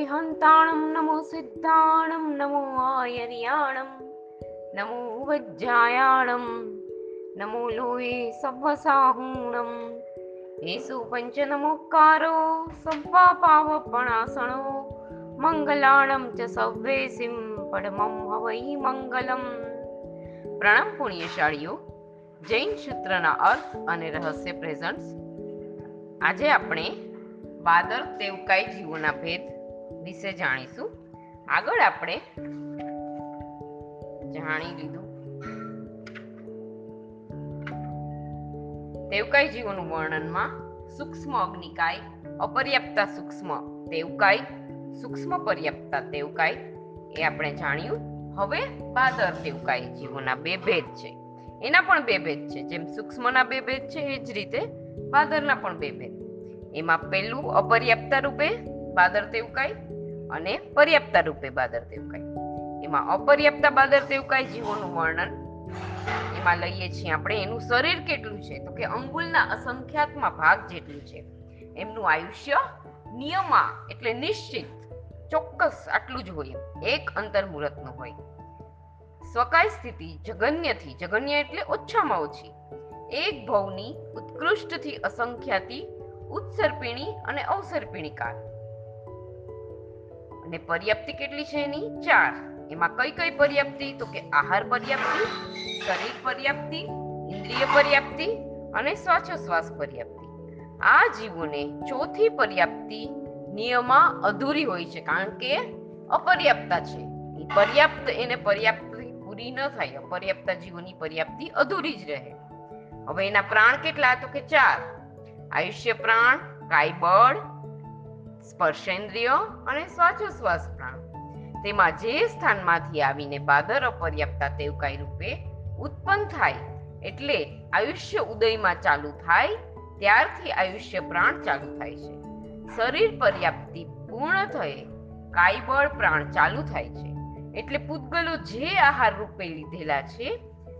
हरिहन्ताणं नमो सिद्धाणं नमो आयर्याणं नमो वज्रायाणं नमो लोये सव्वसाहूणं येषु पञ्चनमोकारो सव्वापावपणासणो मङ्गलाणं च सव्वेसिं परमं हवै मङ्गलम् પ્રણામ પુણ્યશાળીઓ જૈન સૂત્રના અર્થ અને રહસ્ય પ્રેઝન્ટ્સ આજે આપણે વાદર તેવકાઈ જીવોના ભેદ વિશે જાણીશું. આગળ આપણે જાણી લીધું. તેવકાઈ જીવોનું વર્ણનમાં સૂક્ષ્મ અગ્નિકાય, અપર્યાપ્તા સૂક્ષ્મ દેવકાય, સૂક્ષ્મ પર્યાપ્તા દેવકાય એ આપણે જાણ્યું. હવે બાદર દેવકાય જીવોના બે ભેદ છે. એના પણ બે ભેદ છે. જેમ સૂક્ષ્મના બે ભેદ છે, એ જ રીતે બાદરના પણ બે ભેદ. એમાં પહેલું અપર્યાપ્તા રૂપે બાદર તેવકાય અને પર્યાપ્તા રૂપે બાદર દેવકાય એમાં અપર્યાપ્તા બાદર દેવકાય જીવોનું વર્ણન એમાં લઈએ છીએ આપણે. એનું શરીર કેટલું છે? તો કે અંગુલના અસંખ્યાતમાં ભાગ જેટલું છે. એમનું આયુષ્ય નિયમા એટલે નિશ્ચિત, ચોક્કસ આટલું જ હોય એક અંતર મુહૂર્તનું હોય. સ્વકાય સ્થિતિ જગન્યથી, જગન્ય એટલે ઓછામાં ઓછી. એક ભવની ઉત્કૃષ્ટથી અસંખ્યાતી, ઉત્સર્પિણી અને અવસર્પિણી કાળ. અને પર્યાપ્તિ કેટલી છે એની? ચાર. એમાં કઈ કઈ પર્યાપ્તિ? તો કે આહાર પર્યાપ્તિ, શરીર પર્યાપ્તિ, ઇન્દ્રિય પર્યાપ્તિ અને શ્વાસોશ્વાસ પર્યાપ્તિ. આ જીવોને ચોથી પર્યાપ્તિ નિયમમાં અધૂરી હોય છે કારણ કે અપર્યાપ્તા છે. પર્યાપ્ત એને પર્યાપ્તિ પૂરી ન થાય. અપર્યાપ્તા જીવોની પર્યાપ્તિ અધૂરી જ રહે. હવે એના પ્રાણ કેટલા? તો કે ચાર. આયુષ્ય પ્રાણ કાય બળ સ્પર્શેન્દ્રિય અને શ્વાસોશ્વાસ પ્રાણ તેમાં જે સ્થાનમાંથી આવીને બાદર અપર્યાપ્તા તેવકાય રૂપે ઉત્પન્ન થાય, એટલે આયુષ્ય ઉદયમાં ચાલુ થાય, ત્યારથી આયુષ્ય પ્રાણ ચાલુ થાય છે. શરીર પર્યાપ્તિ પૂર્ણ થયે કાયબળ પ્રાણ ચાલુ થાય છે. એટલે પૂતગલો જે આહાર રૂપે લીધેલા છે,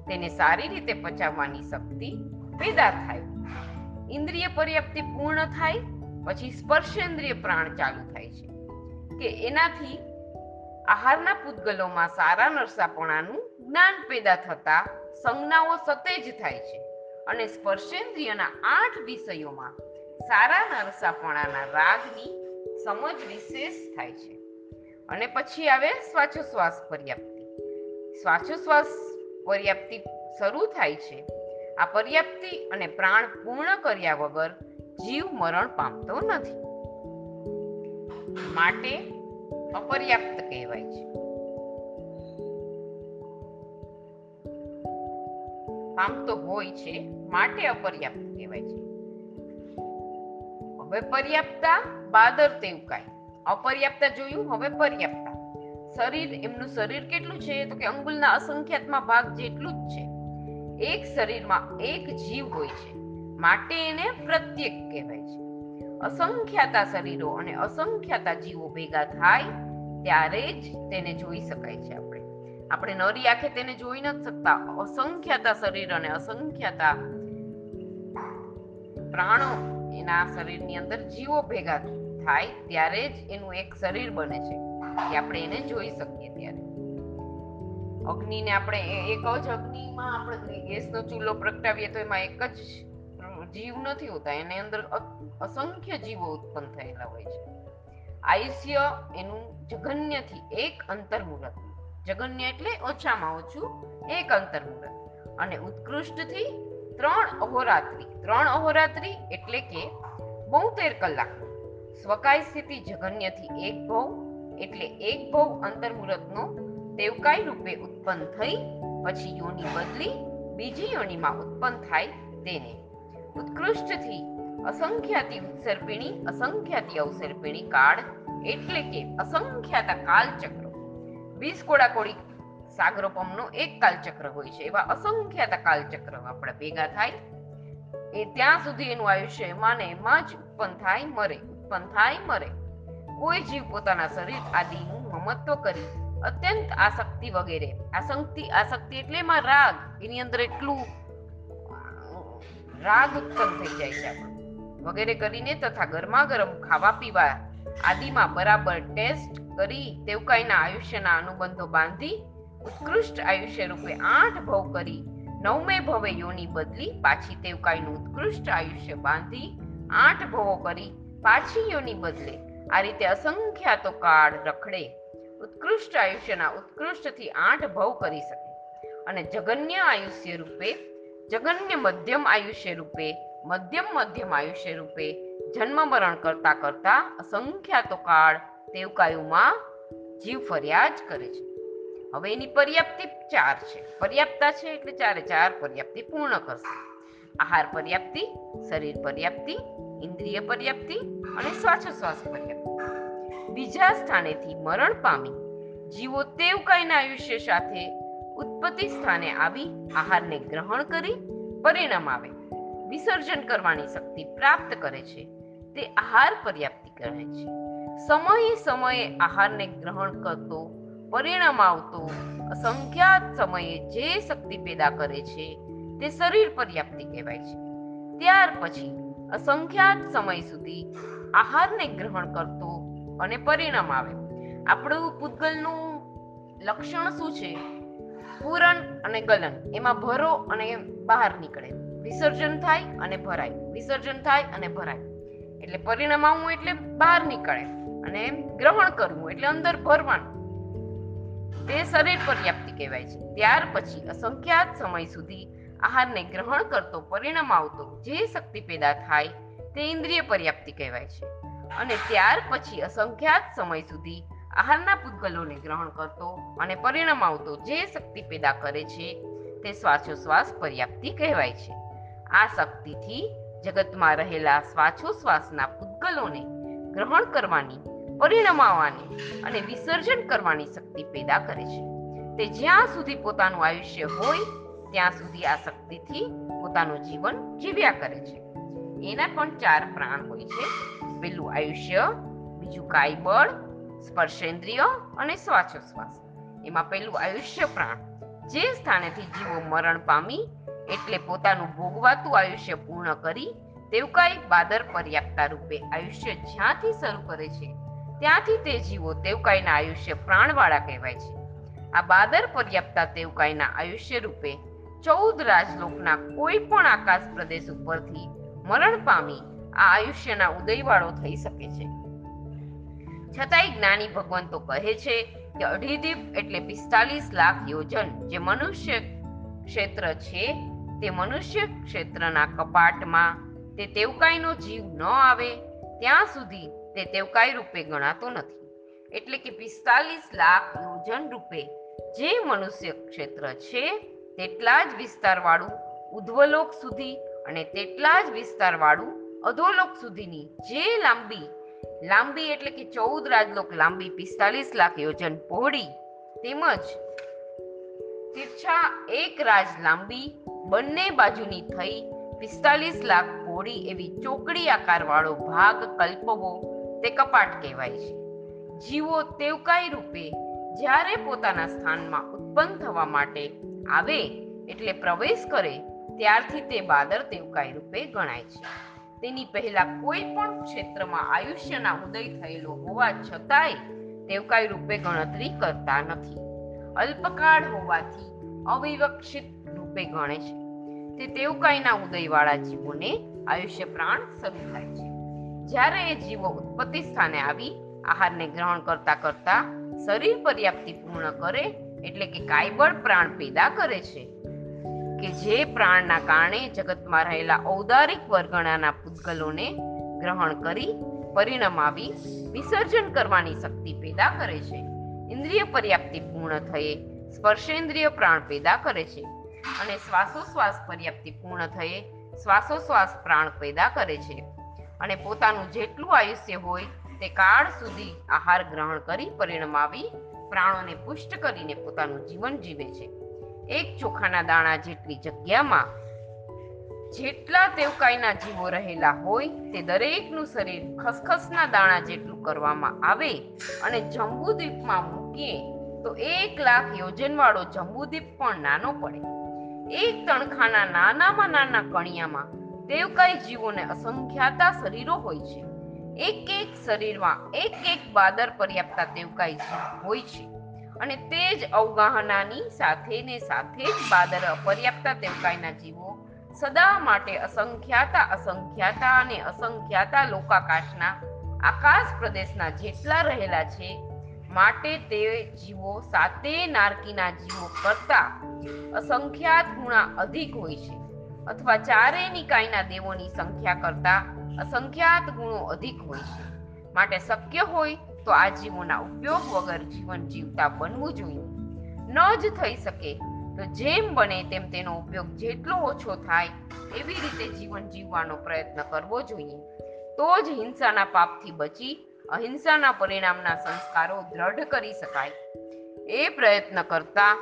તેને સારી રીતે પચાવવાની શક્તિ પેદા થાય. ઇન્દ્રિય પર્યાપ્તિ પૂર્ણ થાય પછી સ્પર્શેન્દ્રિય પ્રાણ ચાલુ થાય છે. કે એનાથી આહારના પૂતગલોમાં સારા નરસાપણાનું જ્ઞાન પેદા થતા સંજ્ઞાઓ સતેજ થાય છે અને સ્પર્શેન્દ્રિયના આઠ વિષયોમાં સારા નરસાપણાના રાગની સમજ વિશેષ થાય છે. અને પછી આવે શ્વાસોશ્વાસ પર્યાપ્તિ. શ્વાસોશ્વાસ પર્યાપ્તિ શરૂ થાય છે. આ પર્યાપ્તિ અને પ્રાણ પૂર્ણ કર્યા વગર જીવ મરણ પામતો નથી. માટે અપર્યાપ્ત કહેવાય છે. પામતો હોય છે, માટે અપર્યાપ્ત કહેવાય છે. હવે પર્યાપ્તા બાદર તેવકાય અપર્યાપ્તા જોયું, હવે પર્યાપ્તા શરીર, એમનું શરીર કેટલું છે તો કે અંગુલના અસંખ્યાતમાં ભાગ જેટલું જ છે. એક શરીરમાં એક જીવ હોય છે. માટે એને પ્રત્યેક કહેવાય છે. અસંખ્યાતા શરીરો અને અસંખ્યાતા જીવો ભેગા થાય ત્યારે જ તેને જોઈ શકાય છે આપણે. આપણે નરી આંખે તેને જોઈ નથી શકતા. અસંખ્યાતા શરીર અને અસંખ્યાતા પ્રાણો એના શરીરની અંદર જીવો ભેગા થાય ત્યારે જ એનું એક શરીર બને છે કે આપણે એને જોઈ શકીએ ત્યારે. અગ્નિને આપણે એક જ અગ્નિમાં આપણે ગેસનો ચૂલો પ્રગટાવીએ તો એમાં એક જ જીવ નથી હોતા, એની અંદર અસંખ્ય જીવો ઉત્પન્ન થયેલા હોય છે. આયુષ્ય એનું જગન્યથી એક અંતર મુહૂર્ત જગન્ય એટલે ઓછામાં ઓછું એક અંતર અને ઉત્કૃષ્ટથી ત્રણ અહોરાત્રી. ત્રણ અહોરાત્રી એટલે કે બોતેર કલાક. સ્વકાય સ્થિતિ જગન્યથી એક ભવ એટલે એક ભવ અંતર મુહૂર્તનો દેવકાય રૂપે ઉત્પન્ન થઈ, પછી યોની બદલી બીજી યોનીમાં ઉત્પન્ન થાય તેને. ઉત્કૃષ્ટથી અસંખ્યાતી ઉત્સર્પિણી, અસંખ્યાતી અવસર્પિણી કાળ એટલે કે અસંખ્યાતા કાલચક્ર. વીસ કોડાકોડી સાગરોપમનો એક કાલચક્ર હોય છે. એવા અસંખ્યાતા કાલચક્ર આપણા ભેગા થાય. એ ત્યાં સુધી એનું આયુષ્ય એમાં ને એમાં જ ઉત્પન્ન થાય, મરે, ઉત્પન્ન થાય, મરે. કોઈ જીવ પોતાના શરીર આદિનું મમત્વ કરી અત્યંત આસક્તિ વગેરે. આસક્તિ આસક્તિ એટલે એમાં રાગ, એની અંદર એટલું રાગ ઉત્પન્ન થઈ જાય છે વગેરે કરીને તથા ગરમા ગરમ ખાવા પીવા આદિમાં બરાબર ટેસ્ટ કરી તેવકાઈના આયુષ્યના અનુબંધો બાંધી ઉત્કૃષ્ટ આયુષ્ય રૂપે આઠ ભવ કરી નવમે ભવે યોની બદલી પાછી તેવકાઈનું ઉત્કૃષ્ટ આયુષ્ય બાંધી આઠ ભવો કરી પાછી યોની બદલે. આ રીતે અસંખ્યાતો કાળ રખડે ઉત્કૃષ્ટ આયુષ્યના ઉત્કૃષ્ટથી આઠ ભવ કરી શકે. અને જગન્ય આયુષ્ય રૂપે જગન્ય મધ્યમ આયુષ્ય રૂપે, મધ્યમ મધ્યમ આયુષ્ય રૂપે જન્મ મરણ કરતા કરતા અસંખ્યાતો કાળ તેવકાયુમાં જીવ ફર્યા જ કરે છે. હવે એની પર્યાપ્તિ ચાર છે. પર્યાપ્તા છે એટલે ચારે ચાર પર્યાપ્તિ પૂર્ણ કરશે. આહાર પર્યાપ્તિ, શરીર પર્યાપ્તિ, ઇન્દ્રિય પર્યાપ્તિ અને શ્વાસોશ્વાસ પર્યાપ્તિ. બીજા સ્થાનેથી મરણ પામી જીવો તેવકાયના આયુષ્ય સાથે ઉત્પત્તિ સ્થાને આવી, આહારને ગ્રહણ કરી, પરિણામ આવે. વિસર્જન કરવાની શક્તિ પ્રાપ્ત કરે છે. તે આહાર પર્યાપ્તિ કહે છે. સમયે સમયે આહારને ગ્રહણ કરતો, પરિણામ આવતો, અસંખ્યાત સમયે જે શક્તિ પેદા કરે છે, તે શરીર પર્યાપ્તિ કહેવાય છે. ત્યાર પછી અસંખ્યાત સમય સુધી આહારને ગ્રહણ કરતો અને પરિણામ આવે. આપણું પૂતગલનું લક્ષણ શું છે? પૂરણ અને ગલન. એમાં ભરો અને બહાર નીકળે. વિસર્જન થાય અને ભરાય. વિસર્જન થાય અને ભરાય. એટલે પરિણામ આવવું એટલે બહાર નીકળે અને ગ્રહણ કરવું એટલે અંદર ભરવાનું. તે શરીર પર્યાપ્તિ કહેવાય છે. ત્યાર પછી અસંખ્યાત સમય સુધી આહારને ગ્રહણ કરતો પરિણામ આવતો. જે શક્તિ પેદા થાય તે ઇન્દ્રિય પર્યાપ્તિ કહેવાય છે. અને ત્યાર પછી અસંખ્યાત સમય સુધી આહારના પૂતગલોને ગ્રહણ કરતો અને પરિણામ આવતો જે શક્તિ પેદા કરે છે તે શ્વાસોશ્વાસ પર્યાપ્તિ કહેવાય છે. આ શક્તિથી જગતમાં રહેલા શ્વાસોશ્વાસના પૂતગલોને ગ્રહણ કરવાની પરિણમાવાની અને વિસર્જન કરવાની શક્તિ પેદા કરે છે. તે જ્યાં સુધી પોતાનું આયુષ્ય હોય, ત્યાં સુધી આ શક્તિથી પોતાનું જીવન જીવ્યા કરે છે. એના પણ ચાર પ્રાણ હોય છે. પેલું આયુષ્ય, બીજું કાયબળ સ્પર્શેન્દ્રિય અને શ્વાસોશ્વાસ. એમાં પેલું આયુષ્ય પ્રાણ જે સ્થાનેથી જીવો મરણ પામી, એટલે પોતાનું ભોગવાતું આયુષ્ય પૂર્ણ કરી તેવકાઈ બાદર પર્યાપ્તા રૂપે આયુષ્ય જ્યાંથી શરૂ કરે છે, ત્યાંથી તે જીવો તેવકાઈના આયુષ્ય પ્રાણવાળા કહેવાય છે. આ બાદર પર્યાપ્તા તેવકાઈના આયુષ્ય રૂપે ચૌદ રાજલોકના કોઈ પણ આકાશ પ્રદેશ ઉપરથી મરણ પામી આ આયુષ્યના ઉદયવાળો થઈ શકે છે. છતાંય જ્ઞાની ભગવંતો કહે છે કે અઢીદીપ એટલે પિસ્તાલીસ લાખ યોજન જે મનુષ્ય ક્ષેત્ર છે, તે મનુષ્ય ક્ષેત્રના કપાટમાં. તે તેવકાઈનો જીવ ન આવે, ત્યાં સુધી તે તેવકાઈ રૂપે ગણાતો નથી. એટલે કે પિસ્તાલીસ લાખ યોજન રૂપે જે મનુષ્ય ક્ષેત્ર છે, તેટલા જ વિસ્તારવાળું ઉધ્વલોક સુધી અને તેટલા જ વિસ્તારવાળું અધોલોક સુધીની જે લાંબી લાંબી એટલે કે ચૌદ રાજલોક લાંબી, પિસ્તાલીસ લાખ યોજન પહોળી. તેમજ તિરછા એક રાજ લાંબી, બંને બાજુની થઈ પિસ્તાલીસ લાખ પહોળી એવી ચોકડી આકારવાળો ભાગ કલ્પવો તે કપાટ કહેવાય છે. જીવો તેવકાઈ રૂપે જ્યારે પોતાના સ્થાનમાં ઉત્પન્ન થવા માટે આવે એટલે પ્રવેશ કરે ત્યારથી તે બાદર તેવકાઈ રૂપે ગણાય છે. તેની પહેલા કોઈ પણ ક્ષેત્રમાં આયુષ્યના ઉદય થયેલો હોવા છતાંય તેવકાઈ રૂપે ગણતરી કરતા નથી. અલ્પકાળ હોવાથી અવિવક્ષિત રૂપે ગણે છે. તે તેવકાઈના ઉદયવાળા જીવોને આયુષ્ય પ્રાણ શરૂ થાય છે. જ્યારે એ જીવો ઉત્પત્તિ સ્થાને આવી, આહારને ગ્રહણ કરતા કરતા શરીર પર્યાપ્તિ પૂર્ણ કરે, એટલે કે કાયબળ પ્રાણ પેદા કરે છે કે જે પ્રાણના કારણે જગતમાં રહેલા ઔદારિક વર્ગણાના પૂતગલોને ગ્રહણ કરી પરિણમાવી વિસર્જન કરવાની શક્તિ પેદા કરે છે. ઇન્દ્રિય પર્યાપ્તિ પૂર્ણ થયે, સ્પર્શેન્દ્રિય પ્રાણ પેદા કરે છે. અને શ્વાસોશ્વાસ પર્યાપ્તિ પૂર્ણ થયે, શ્વાસોશ્વાસ પ્રાણ પેદા કરે છે. અને પોતાનું જેટલું આયુષ્ય હોય, તે કાળ સુધી આહાર ગ્રહણ કરી પરિણમાવી પ્રાણોને પુષ્ટ કરીને પોતાનું જીવન જીવે છે. એક ચોખાના દાણા જેટલી જગ્યામાં જેટલા તેવકાઈના જીવો રહેલા હોય તે દરેકનું શરીર ખસખસના દાણા જેટલું કરવામાં આવે અને જંબુદ્વીપમાં મૂકીએ તો એક લાખ યોજનવાળો જંબુદ્વીપ પણ નાનો પડે. એક તણખાના નાનામાં નાના કણિયામાં દેવકાય જીવોને અસંખ્યાતા શરીરો હોય છે. એક એક શરીરમાં એક એક બાદર પર્યાપ્તા દેવકાય જીવ હોય છે. અને તે જ અવગાહનાની સાથે ને સાથે જ બાદર અપર્યાપ્તા દેવકાયના જીવો સદા માટે અસંખ્યાતા અસંખ્યાતા અને અસંખ્યાતા લોકાકાશના આકાશ પ્રદેશના જેટલા રહેલા છે, માટે તે જીવો સાતે નારકીના જીવો કરતા અસંખ્યાત ગુણા અધિક હોય છે, અથવા ચારે નિકાયના દેવોની સંખ્યા કરતા અસંખ્યાત ગુણો અધિક હોય છે, માટે શક્ય હોય તો આ જીવોના ઉપયોગ વગર જીવન જીવતા બનવું જોઈએ. ન જ થઈ શકે તો જેમ બને તેમ તેનો ઉપયોગ જેટલો ઓછો થાય એવી રીતે જીવન જીવવાનો પ્રયત્ન કરવો જોઈએ. તો જ હિંસાના પાપથી બચી અહિંસાના પરિણામના સંસ્કારો દ્રઢ કરી શકાય. એ પ્રયત્ન કરતા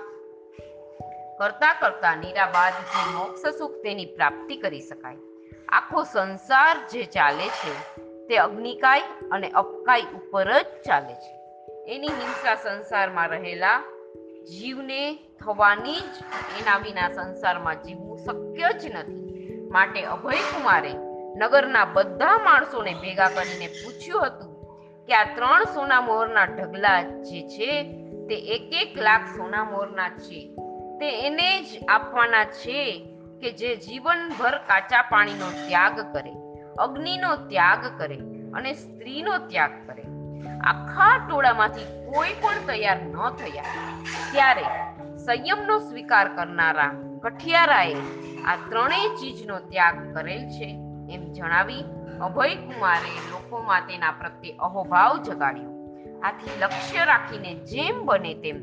કરતા કરતા નિરાબાદ મોક્ષ સુખ તેની પ્રાપ્તિ કરી શકાય. આખો સંસાર જે ચાલે છે તે અગ્નિકાય અને અપકાય ઉપર જ ચાલે છે. એની હિંસા સંસારમાં રહેલા જીવને થવાની જ એના વિના સંસારમાં જીવવું શક્ય જ નથી. માટે અભય કુમારે નગરના બધા માણસોને ભેગા કરીને પૂછ્યું હતું કે આ ત્રણ સોના મોહરના ઢગલા જે છે તે એક એક લાખ સોના મોહરના છે. તે એને જ આપવાના છે કે જે જીવનભર કાચા પાણીનો ત્યાગ કરે. અગ્નિનો ત્યાગ કરે અને સ્ત્રીનો ત્યાગ કરે. આખા ટોળામાંથી કોઈ પણ તૈયાર ન થયા. ત્યારે સંયમનો સ્વીકાર કરનારા કઠિયારાએ આ ત્રણેય ચીજનો ત્યાગ કરેલ છે એમ જણાવી અભય કુમારે લોકોમાં તેના પ્રત્યે અહોભાવ જગાડ્યો. આથી લક્ષ્ય રાખીને જેમ બને તેમ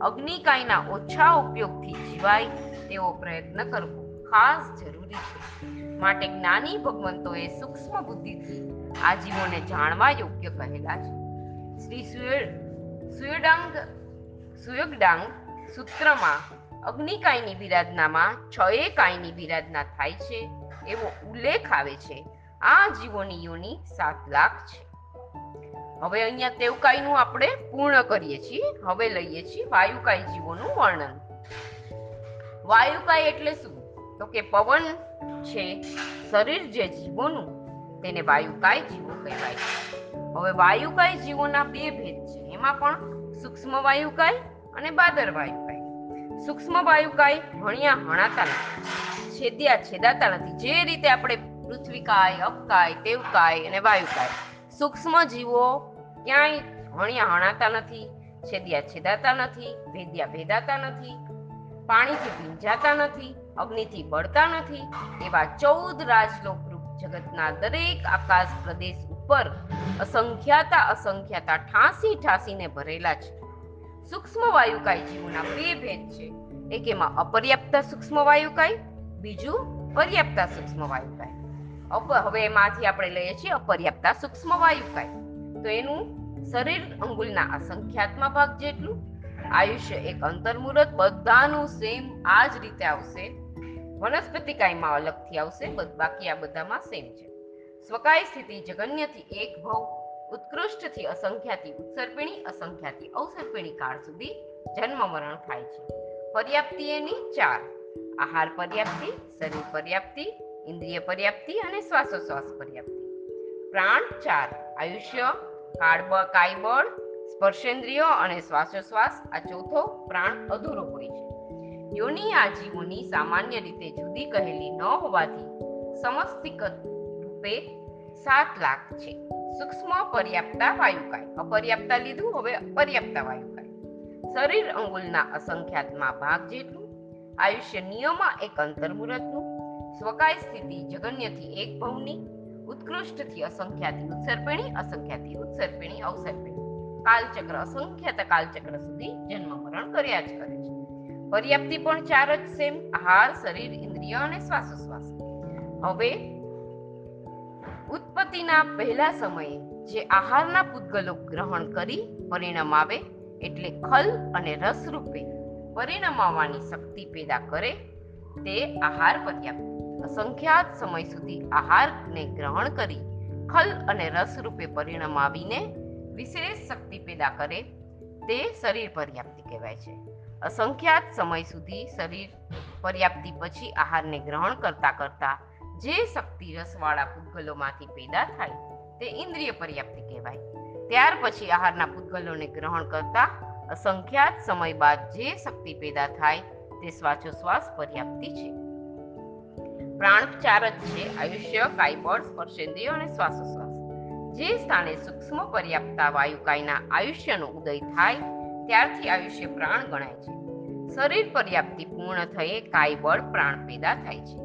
અગ્નિકાયના ઓછા ઉપયોગથી જીવાય તેવો પ્રયત્ન કરવો. ખાસ જરૂરી છે. માટે જ્ઞાની ભગવંતોએ સૂક્ષ્મ બુદ્ધિથી જીવોને જાણવા યોગ્ય કહેલા છે. શ્રી સુયડાંગ, સુયગડાંગ સૂત્રમાં અગ્નિકાયની વિરાધનામાં છ એ કાયની વિરાધના થાય છે એવો ઉલ્લેખ આવે છે. આ જીવોની યોની સાત લાખ છે. હવે અહીંયા તેવકાયનું આપણે પૂર્ણ કરીએ છીએ. હવે લઈએ છીએ વાયુકાય જીવોનું વર્ણન. વાયુકાય એટલે શું? તો કે પવન છે શરીર જે જીવોનું, તેને વાયુકાય જીવો કહેવાય હવે વાયુકાય જીવોના બે ભેદ છે. એમાં પણ સૂક્ષ્મ વાયુકાય અને બાદર વાયુકાય. સૂક્ષ્મ વાયુકાય હણિયા હણાતા નથી. છેદ્યા, છેદાતા નથી. જે રીતે આપણે પૃથ્વીકાય અપકાય તેવકાય અને વાયુકાય સૂક્ષ્મ જીવો ક્યાંય ભણ્યા હણાતા નથી, છેદ્યા, છેદાતા નથી, ભેદ્યા, ભેદાતા નથી, પાણીથી ભીંજાતા નથી અગ્નિથી બળતા નથી એવા ચૌદ રાજલોક રૂપ જગતના દરેક આકાશ પ્રદેશ ઉપર અસંખ્યાતા અસંખ્યાતા ઠાંસી ઠાંસીને ભરેલા છે. સૂક્ષ્મ વાયુકાય જીવોના બે ભેદ છે. એક એમાં અપર્યાપ્ત સૂક્ષ્મ વાયુકાય, બીજું પર્યાપ્તા સૂક્ષ્મ વાયુકાય. અપ હવે એમાંથી આપણે લઈએ છીએ અપર્યાપ્તા સૂક્ષ્મ વાયુકાય. તો એનું શરીર અંગુલના અસંખ્યાત્મા ભાગ જેટલું, આયુષ્ય એક અંતર્મુહૂર્ત બધાનું સેમ આ જ રીતે આવશે. વનસ્પતિ કાયમાં અલગથી આવશે બાકી આ બધામાં સેમ છે. સ્વકાય સ્થિતિ જગન્યથી એક ભવ ઉત્કૃષ્ટથી અસંખ્યાથી ઉત્સર્પિણી, અસંખ્યાથી અવસર્પિણી કાળ સુધી જન્મ મરણ થાય છે. પર્યાપ્તિ એની ચાર, આહાર પર્યાપ્તિ, શરીર પર્યાપ્તિ, ઇન્દ્રિય પર્યાપ્તિ અને શ્વાસોશ્વાસ પર્યાપ્તિ. પ્રાણ ચાર, આયુષ્ય કાળબળ કાયબળ સ્પર્શેન્દ્રિયો અને શ્વાસોશ્વાસ, આ ચોથો પ્રાણ અધૂરો હોય છે. યોની આ જીવોની સામાન્ય રીતે જુદી કહેલી ન હોવાથી સમસ્તિક રૂપે સાત લાખ છે. સૂક્ષ્મ પર્યાપ્તા વાયુકાય. અપર્યાપ્તા લીધું, હવે અપર્યાપ્તા વાયુકાય. શરીર અંગુલના અસંખ્યાતમાં ભાગ જેટલું, આયુષ્ય નિયમમાં એક અંતર્મુહૂર્તનું, સ્વકાય સ્થિતિ જગન્યથી એક ભવની, ઉત્કૃષ્ટથી અસંખ્યાથી ઉત્સર્પિણી અસંખ્યાથી ઉત્સર્પિણી, અવસર્પિણી. કાલચક્ર અસંખ્યાત કાલચક્ર સુધી જન્મ મરણ કર્યા જ કરે છે. પર્યાપ્તિ પણ ચાર જ સેમ આહાર, શરીર, ઇન્દ્રિય અને શ્વાસોશ્વાસ. હવે, ઉત્પત્તિના પહેલા સમયે જે આહારના પૂતગલો ગ્રહણ કરી પરિણામ આવે એટલે ખલ અને રસ રૂપે પરિણમાવાની શક્તિ પેદા કરે તે આહાર પર્યાપ્ત. અસંખ્યાત સમય સુધી આહારને ગ્રહણ કરી ખલ અને રસ રૂપે પરિણામ આવીને વિશેષ શક્તિ પેદા કરે તે શરીર પર્યાપ્તિ કહેવાય છે. અસંખ્યાત સમય સુધી શરીર પર્યાપ્તિ પછી આહારને ગ્રહણ કરતા કરતા જે શક્તિ રસવાળા પૂતગલોમાંથી પેદા થાય તે ઇન્દ્રિય પર્યાપ્તિ કહેવાય. ત્યાર પછી આહારના પૂતગલોને ગ્રહણ કરતા અસંખ્યાત સમય બાદ જે શક્તિ પેદા થાય તે શ્વાસોશ્વાસ પર્યાપ્તિ છે. પ્રાણચાર જ છે. આયુષ્ય, કાયબળ, સ્પર્શેન્દ્રિય અને શ્વાસોશ્વાસ. જે સ્થાને સૂક્ષ્મ પર્યાપ્તા વાયુકાયના આયુષ્યનો ઉદય થાય ત્યારથી આયુષ્ય પ્રાણ ગણાય છે. શરીર પર્યાપ્તિ પૂર્ણ થયે કાયબળ પ્રાણ પેદા થાય છે.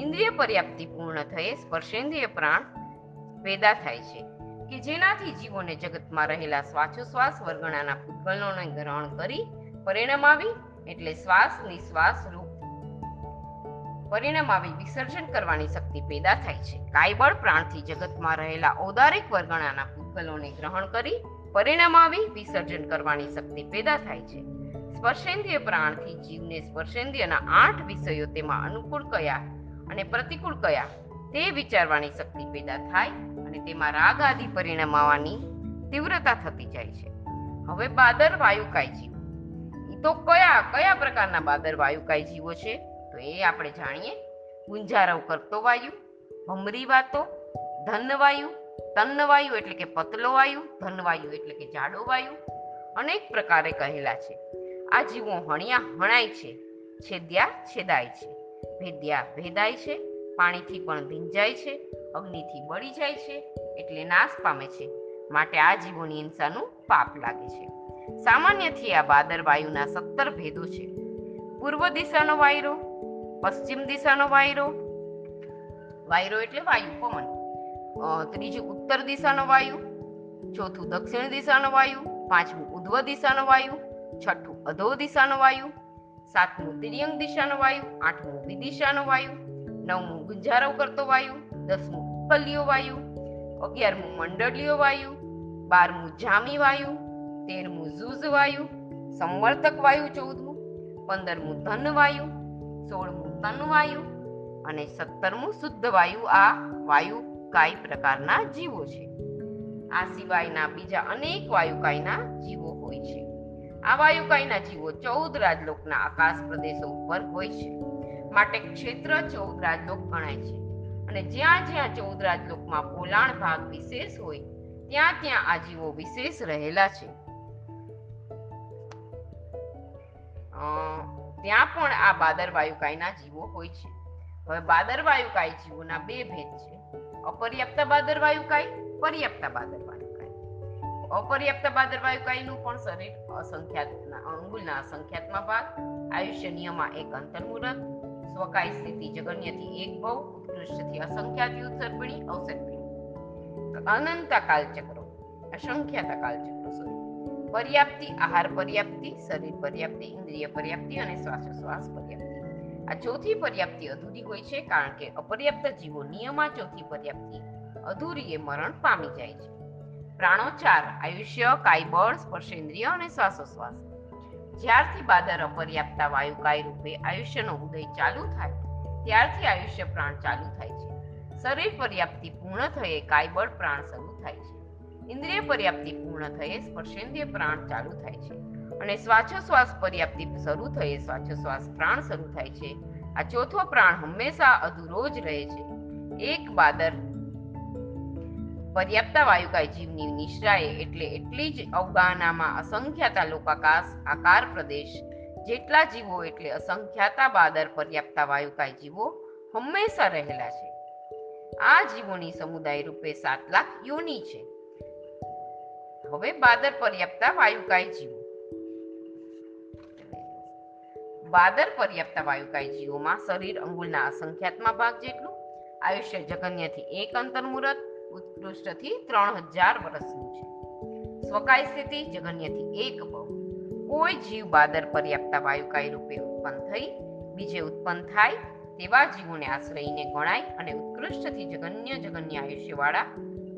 ઇન્દ્રિય પર્યાપ્તિ પૂર્ણ થયે સ્પર્શેન્દ્રિય પ્રાણ પેદા થાય છે. કે જેનાથી જીવોને જગતમાં રહેલા શ્વાસોશ્વાસ વર્ગણાના પૂતગલોને ગ્રહણ કરી પરિણામ આવી, એટલે શ્વાસ નિશ્વાસ રૂપ પરિણામ આવી વિસર્જન કરવાની શક્તિ પેદા થાય છે. કાયબળ પ્રાણથી જગતમાં રહેલા ઔદારિક વર્ગણાના ભૂતગલોને ગ્રહણ કરી પરિણામ આવી વિસર્જન કરવાની શક્તિ પેદા થાય છે. સ્પર્શેન્દ્રિય પ્રાણથી જીવને સ્પર્શેન્દ્રિયના આઠ વિષયો તેમાં અનુકૂળ કયા અને પ્રતિકૂળ કયા તે વિચારવાની શક્તિ પેદા થાય અને તેમાં રાગ આદિ પરિણામ આવવાની તીવ્રતા થતી જાય છે. હવે બાદર વાયુકાય જીવ. તો કયા કયા પ્રકારના બાદર વાયુકાય જીવો છે? તો એ આપણે જાણીએ. ગુંજારવ કરતો વાયુ, ભમરી વાતો ધનવાયુ તન્નવાયુ એટલે કે પતલો વાયુ ધનવાયુ એટલે કે જાડો વાયુ અનેક પ્રકારે કહેલા છે. આ જીવો હણિયા હણાય છે, છેદ્યા છેદાય છે. ભેદ્યા ભેદાય છે, પાણીથી પણ ભીંજાય છે, અગ્નિથી બળી જાય છે, એટલે નાશ પામે છે. માટે આ જીવોની હિંસાનું પાપ લાગે છે. સામાન્યથી આ બાદર વાયુના સત્તર ભેદો છે. પૂર્વ દિશાનો વાયરો, પશ્ચિમ દિશાનો વાયરો. વાયરો એટલે વાયુ પવન ત્રીજું ઉત્તર દિશાનો વાયુ, ચોથું દક્ષિણ દિશાનો વાયુ, પાંચમું ઉધ્વ દિશાનો વાયુ, છઠ્ઠું અધો દિશાનો વાયુ, સાતમું તિર્યંગ દિશાનો વાયુ, આઠમું વિદિશાનો વાયુ, નવમું ગુંજારવ કરતો વાયુ, દસમું ઉપકલ્યો વાયુ, અગિયારમું મંડળીય વાયુ, બારમું જામી વાયુ, તેરમું ઝૂઝ વાયુ, સંવર્તક વાયુ ચૌદમું, પંદરમું ધન વાયુ, સોળમું તન વાયુ અને સત્તરમું શુદ્ધ વાયુ. આ વાયુ કાય પ્રકારના જીવો છે? આ સિવાયના બીજા અનેક વાયુકાયના જીવો હોય છે. આ વાયુકાયના જીવો ચૌદ રાજલોકના આકાશ પ્રદેશો ઉપર હોય છે. માટે ક્ષેત્ર ચૌદ રાજલોક ગણાય છે. અને જ્યાં જ્યાં ચૌદ રાજલોકમાં પોલાણ ભાગ વિશેષ હોય, ત્યાં ત્યાં આ જીવો વિશેષ રહેલા છે. ત્યાં પણ આ બાદર વાયુકાયના જીવો હોય છે. હવે બાદર વાયુકાય જીવોના બે ભેદ છે. અપર્યાપ્ત બાદર વાયુકાય પર્યાપ્ત બાદર વાયુકાય અપર્યાપ્ત બાદર વાયુકાયનું પણ શરીર અસંખ્યાતના, અંગુલના અસંખ્યાતમાં ભાગ. આયુષ્ય નિયમમાં એક અંતર્મુરત. સ્વકાય સ્થિતિ જગન્યથી એક ભવ ઉત્કૃષ્ટથી અસંખ્યાત ઉત્સર્પિણી અવસર્પણી અનંત કાલચક્રો, અસંખ્યાત કાલચક્રો sorry. પર્યાપ્તિ, આહાર પર્યાપ્તિ, શરીર પર્યાપ્તિ, ઇન્દ્રિય પર્યાપ્તિ અને શ્વાસોશ્વાસ પર્યાપ્તિ. આ ચોથી પર્યાપ્તિ અધૂરી હોય છે કારણ કે અપર્યાપ્ત જીવો નિયમા ચોથી પર્યાપ્તિ અધૂરીએ મરણ પામી જાય છે. પ્રાણો ચાર આયુષ્ય, કાયબળ, સ્પર્શેન્દ્રિય અને શ્વાસોશ્વાસ. જ્યારથી બાદર અપર્યાપ્તા વાયુકાય રૂપે આયુષ્યનો ઉદય ચાલુ થાય, ત્યારથી આયુષ્ય પ્રાણ ચાલુ થાય છે. શરીર પર્યાપ્તિ પૂર્ણ થયે, કાયબળ પ્રાણ શરૂ થાય છે. ઇન્દ્રિય પર્યાપ્તિ પૂર્ણ થયે, સ્પર્શેન્દ્રિય પ્રાણ ચાલુ થાય છે. અને શ્વાસોશ્વાસ પર્યાપ્તિ શરૂ થયે શ્વાસોશ્વાસ પ્રાણ શરૂ થાય છે. આ ચોથો પ્રાણ હંમેશા અધૂરો જ રહે છે. એક બાદર પર્યાપ્ત વાયુકાય જીવની નિશ્રાએ એટલે એટલી જ અવગાહનામાં અસંખ્યાતા લોકાકાશ, આકાર પ્રદેશ, જેટલા જીવો એટલે અસંખ્યાતા બાદર પર્યાપ્તા વાયુકાય જીવો હંમેશા રહેલા છે. આ જીવોની સમુદાય રૂપે સાત લાખ યોની છે. હવે બાદર પર્યાપ્ત વાયુકાય જીવો. બાદર પર્યાપ્ત વાયુકાય જીવોમાં શરીર અંગુલના અસંખ્યાતમાં ભાગ જેટલું, આયુષ્ય જગન્યથી એક અંતર્મુહૂર્ત ઉત્કૃષ્ટથી ત્રણ હજાર વર્ષનું છે. સ્વકાય સ્થિતિ જગન્યથી એક બહુ. કોઈ જીવ બાદર પર્યાપ્ત વાયુકાય રૂપે ઉત્પન્ન થઈ, બીજે ઉત્પન્ન થાય, તેવા જીવોને આશ્રયને ગણાય અને ઉત્કૃષ્ટથી જગન્ય જગન્ય આયુષ્યવાળા,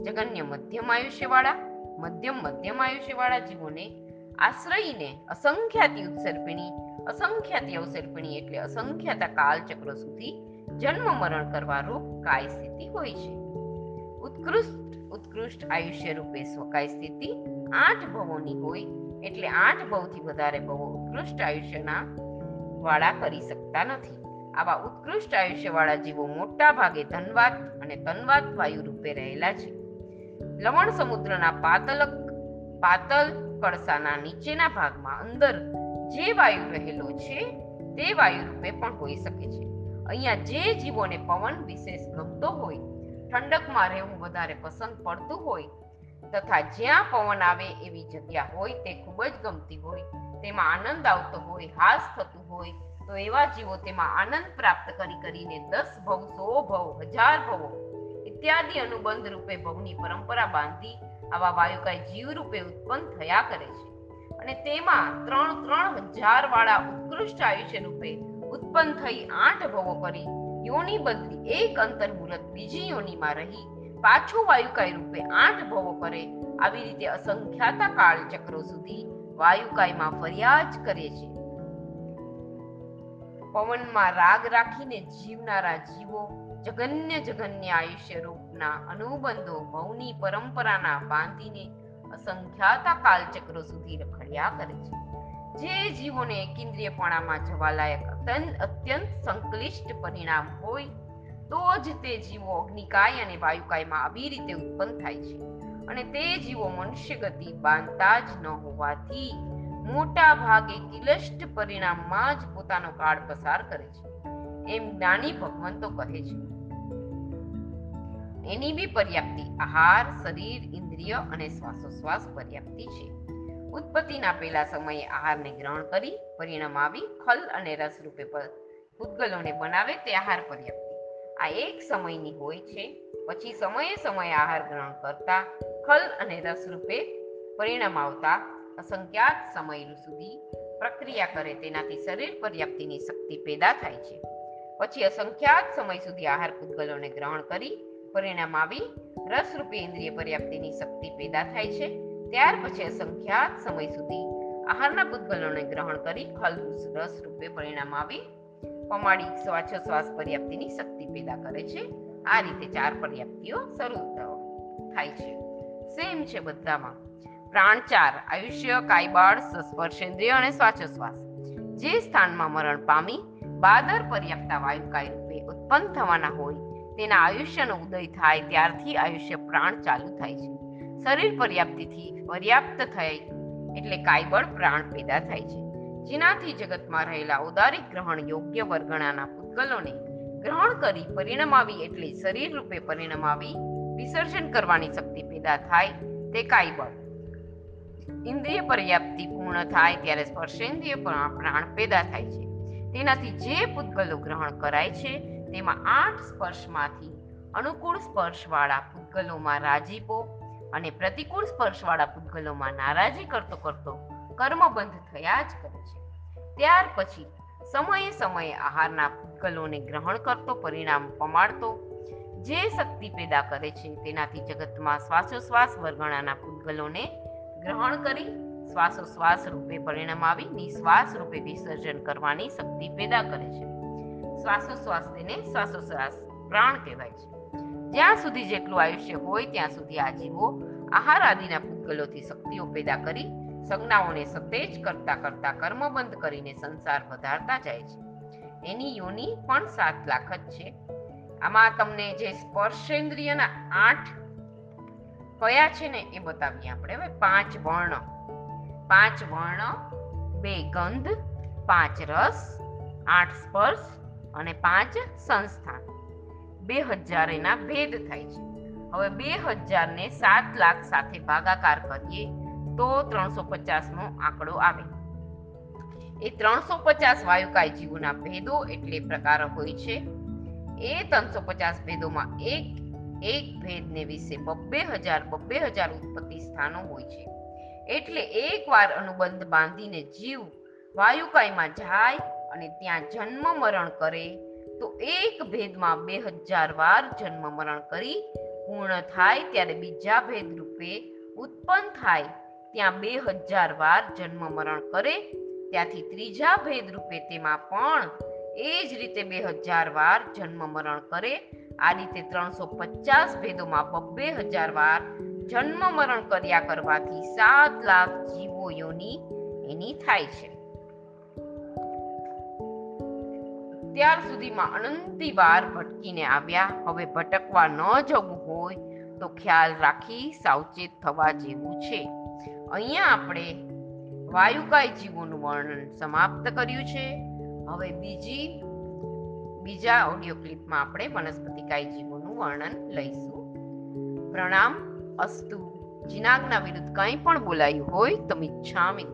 જગન્ય મધ્યમ આયુષ્યવાળા, મધ્યમ મધ્યમ આયુષ્યવાળા જીવોને આશ્રયને અસંખ્યાતી ઉત્સર્પિણી અસંખ્યાતી અવસર્પિણી એટલે અસંખ્યાતા કાલચક્ર સુધી જન્મ મરણ કરવા રૂપ કાય સ્થિતિ હોય છે. ઉત્કૃષ્ટ ઉત્કૃષ્ટ આયુષ્ય રૂપે સ્વકાય સ્થિતિ આઠ ભવોની હોય એટલે આઠ ભવથી વધારે ભવો ઉત્કૃષ્ટ આયુષ્યના વાળા કરી શકતા નથી. આવા ઉત્કૃષ્ટ આયુષ્યવાળા જીવો મોટા ભાગે ધનવાત અને તનવાત વાયુ રૂપે રહેલા છે. લવણ સમુદ્રના પાતલક, પાતલ કળસાના નીચેના ભાગમાં અંદર જે વાયુ રહેલો છે, તે વાયુ રૂપે પણ હોઈ શકે છે. અહીંયા જે જીવોને પવન વિશેષ ગમતો હોય, ઠંડકમાં રહેવું વધારે પસંદ પડતું હોય, તથા જ્યાં પવન આવે એવી જગ્યા હોય, તે ખૂબ જ ગમતી હોય, તેમાં આનંદ આવતો હોય, હાસ થતું હોય, તો એવા જીવો તેમાં આનંદ પ્રાપ્ત કરી કરીને દસ ભવ, સો ભવ, હજાર ભવો ઇત્યાદિ અનુબંધ રૂપે ભવની પરંપરા બાંધી આવા વાયુકાય જીવ રૂપે ઉત્પન્ન થયા કરે છે. અને તેમાં ત્રણ ત્રણ હજાર વાળા ઉત્કૃષ્ટ આયુષ્ય રૂપે ઉત્પન્ન થઈ આઠ ભવો કરી યોની બદલી એક અંતર મુહૂર્ત બીજી યોનીમાં રહી, પાછું વાયુકાય રૂપે આઠ ભવો કરે, આવી રીતે અસંખ્યાતા કાળ ચક્રો સુધી વાયુકાયમાં ફરિયાદ કરે છે. પવનમાં રાગ રાખીને જીવનારા જીવો જગન્ય જગન્ય આયુષ્ય રૂપના અનુબંધો ભવની પરંપરાના બાંધીને અસંખ્યાતા કાલચક્રો સુધી રખડ્યા કરે છે. જે જીવોને કેન્દ્રીયપણામાં જવાલાયક અત્યંત અત્યંત સંકલિષ્ટ પરિણામ હોય, તો જ તે જીવો અગ્નિકાય અને વાયુકાયમાં આવી રીતે ઉત્પન્ન થાય છે. અને તે જીવો મનુષ્ય ગતિ બાંધતા જ ન હોવાથી મોટા ભાગે કિલષ્ટ પરિણામમાં જ પોતાનો કાળ પસાર કરે છે. એમ જ્ઞાની ભગવંતો કહે છે. એની બી પર્યાપ્તિ. આહાર, શરીર, ઇન્દ્રિય અને શ્વાસોશ્વાસ પર્યાપ્તિ છે. ઉત્પત્તિના પહેલા સમયે આહારને ગ્રહણ કરી, પરિણામ આવી, ખલ અને રસ રૂપે પૂતગલોને બનાવે તે આહાર પર્યાપ્તિ. આ એક સમયની હોય છે. પછી સમયે સમયે આહાર ગ્રહણ કરતા, ખલ અને રસ રૂપે પરિણામ આવતા, અસંખ્યાત સમય સુધી પ્રક્રિયા કરે તેનાથી શરીર પર્યાપ્તિની શક્તિ પેદા થાય છે. પછી અસંખ્યાત સમય સુધી આહાર પૂતગલોને ગ્રહણ કરી પરિણામ આવી રસરૂપી ઇન્દ્રિય પર્યાપ્તિની શક્તિ પેદા થાય છે. ત્યાર પછી અસંખ્યાત સમય સુધી આહારના પૂતગલોને ગ્રહણ કરી ખલ રસ રૂપે પરિણામ આવી પમાડી શ્વાસ પર્યાપ્તિની શક્તિ પેદા કરે છે. આ રીતે ચાર પર્યાપ્તિઓ શરૂ થાય છે. સેમ છે બધામાં. પ્રાણ ચાર, આયુષ્ય કાયબાળ સ્પર્શેન્દ્રિય અને શ્વાસોશ્વાસ જે સ્થાનમાં મરણ પામી, બાદર પર્યાપ્તા વાયુકાય રૂપે ઉત્પન્ન થવાના હોય તેના આયુષ્યનો ઉદય થાય ત્યારથી આયુષ્ય પ્રાણ ચાલુ થાય છે. શરીર પર્યાપ્તિથી પર્યાપ્ત થાય એટલે કાયબળ પ્રાણ પેદા થાય છે. જેનાથી જગતમાં રહેલા ઉદારિક ગ્રહણ યોગ્ય વર્ગણાના પૂતગલોને ગ્રહણ કરી પરિણમાવી એટલે શરીર રૂપે પરિણમાવી વિસર્જન કરવાની શક્તિ પેદા થાય તે કાયબળ. ઇન્દ્રિય પર્યાપ્તિ પૂર્ણ થાય ત્યારે સ્પર્શેન્દ્રિય પ્રાણ પેદા થાય છે. તેનાથી જે પૂતગલો ગ્રહણ કરાય છે તેમાં આઠ સ્પર્શમાંથી અનુકૂળ સ્પર્શવાળા પૂતગલોમાં રાજીપો અને પ્રતિકૂળ સ્પર્શવાળા પૂતગલોમાં નારાજી કરતો કરતો કર્મબંધ થયા જ કરે છે. ત્યાર પછી સમયે સમયે આહારના પૂતગલોને ગ્રહણ કરતો, પરિણામ પમાડતો, જે શક્તિ પેદા કરે છે તેનાથી જગતમાં શ્વાસોશ્વાસ વર્ગણાના પૂતગલોને ગ્રહણ કરી શ્વાસોશ્વાસ રૂપે પરિણામ આવી નિશ્વાસ રૂપે વિસર્જન કરવાની શક્તિ પેદા કરે છે. શ્વાસોશ્વાસ તેને શ્વાસોશ્વાસ પ્રાણ કહેવાય છે. જ્યાં સુધી જેટલું આયુષ્ય હોય, ત્યાં સુધી આ જીવો આહાર આદિના પૂતગલોથી શક્તિઓ પેદા કરી સંજ્ઞાઓને સતેજ કરતા કરતા કર્મબંધ કરીને સંસાર વધારતા જાય છે. એની યોનિ પણ સાત લાખ જ છે. આમાં તમને જે સ્પર્શેન્દ્રિયના આઠ કયા છે ને એ બતાવીએ આપણે હવે. પાંચ વર્ણ. પાંચ વર્ણ, બે ગંધ, પાંચ રસ, આઠ સ્પર્શ અને પાંચ સંસ્થાન. બે હજાર એના ભેદ થાય છે. હવે બે હજાર ને સાત લાખ સાથે ભાગાકાર કરીએ તો ત્રણસો પચાસ નો આંકડો આવે. એ ત્રણસો પચાસ વાયુકાય જીવોના ભેદો એટલે પ્રકાર હોય છે. એ ત્રણસો પચાસ ભેદોમાં એક એક ભેદને વિશે બબ્બે હજાર બબ્બે હજાર ઉત્પત્તિ સ્થાનો હોય છે. એટલે એકવાર અનુબંધ બાંધીને જીવ વાયુકાયમાં જાય અને ત્યાં જન્મ મરણ કરે, તો એક ભેદમાં બે હજાર વાર જન્મ મરણ કરી, પૂર્ણ થાય ત્યારે બીજા ભેદ રૂપે ઉત્પન્ન થાય, ત્યાં બે હજાર વાર જન્મ મરણ કરે, ત્યાંથી ત્રીજા ભેદ રૂપે તેમાં પણ એ જ રીતે બે હજાર વાર જન્મ મરણ કરે, આ રીતે ત્રણસો પચાસ ભેદોમાં બબ્બે હજાર વાર જન્મ મરણ કર્યા કરવાથી સાત લાખ જીવો યોની એની થાય છે. ત્યાર સુધીમાં અનંતી વાર ભટકીને આવ્યા. હવે ભટકવા ન જવું હોય તો ખ્યાલ રાખી સાવચેત થવા જેવું છે. અહીંયા આપણે વાયુકાય જીવોનું વર્ણન સમાપ્ત કર્યું છે. હવે બીજી, બીજા ઓડિયો ક્લિપમાં આપણે વનસ્પતિકાય જીવોનું વર્ણન લઈશું. પ્રણામ અસ્તુ. જીનાગના વિરુદ્ધ કંઈ પણ બોલાયું હોય તો મિચ્છામી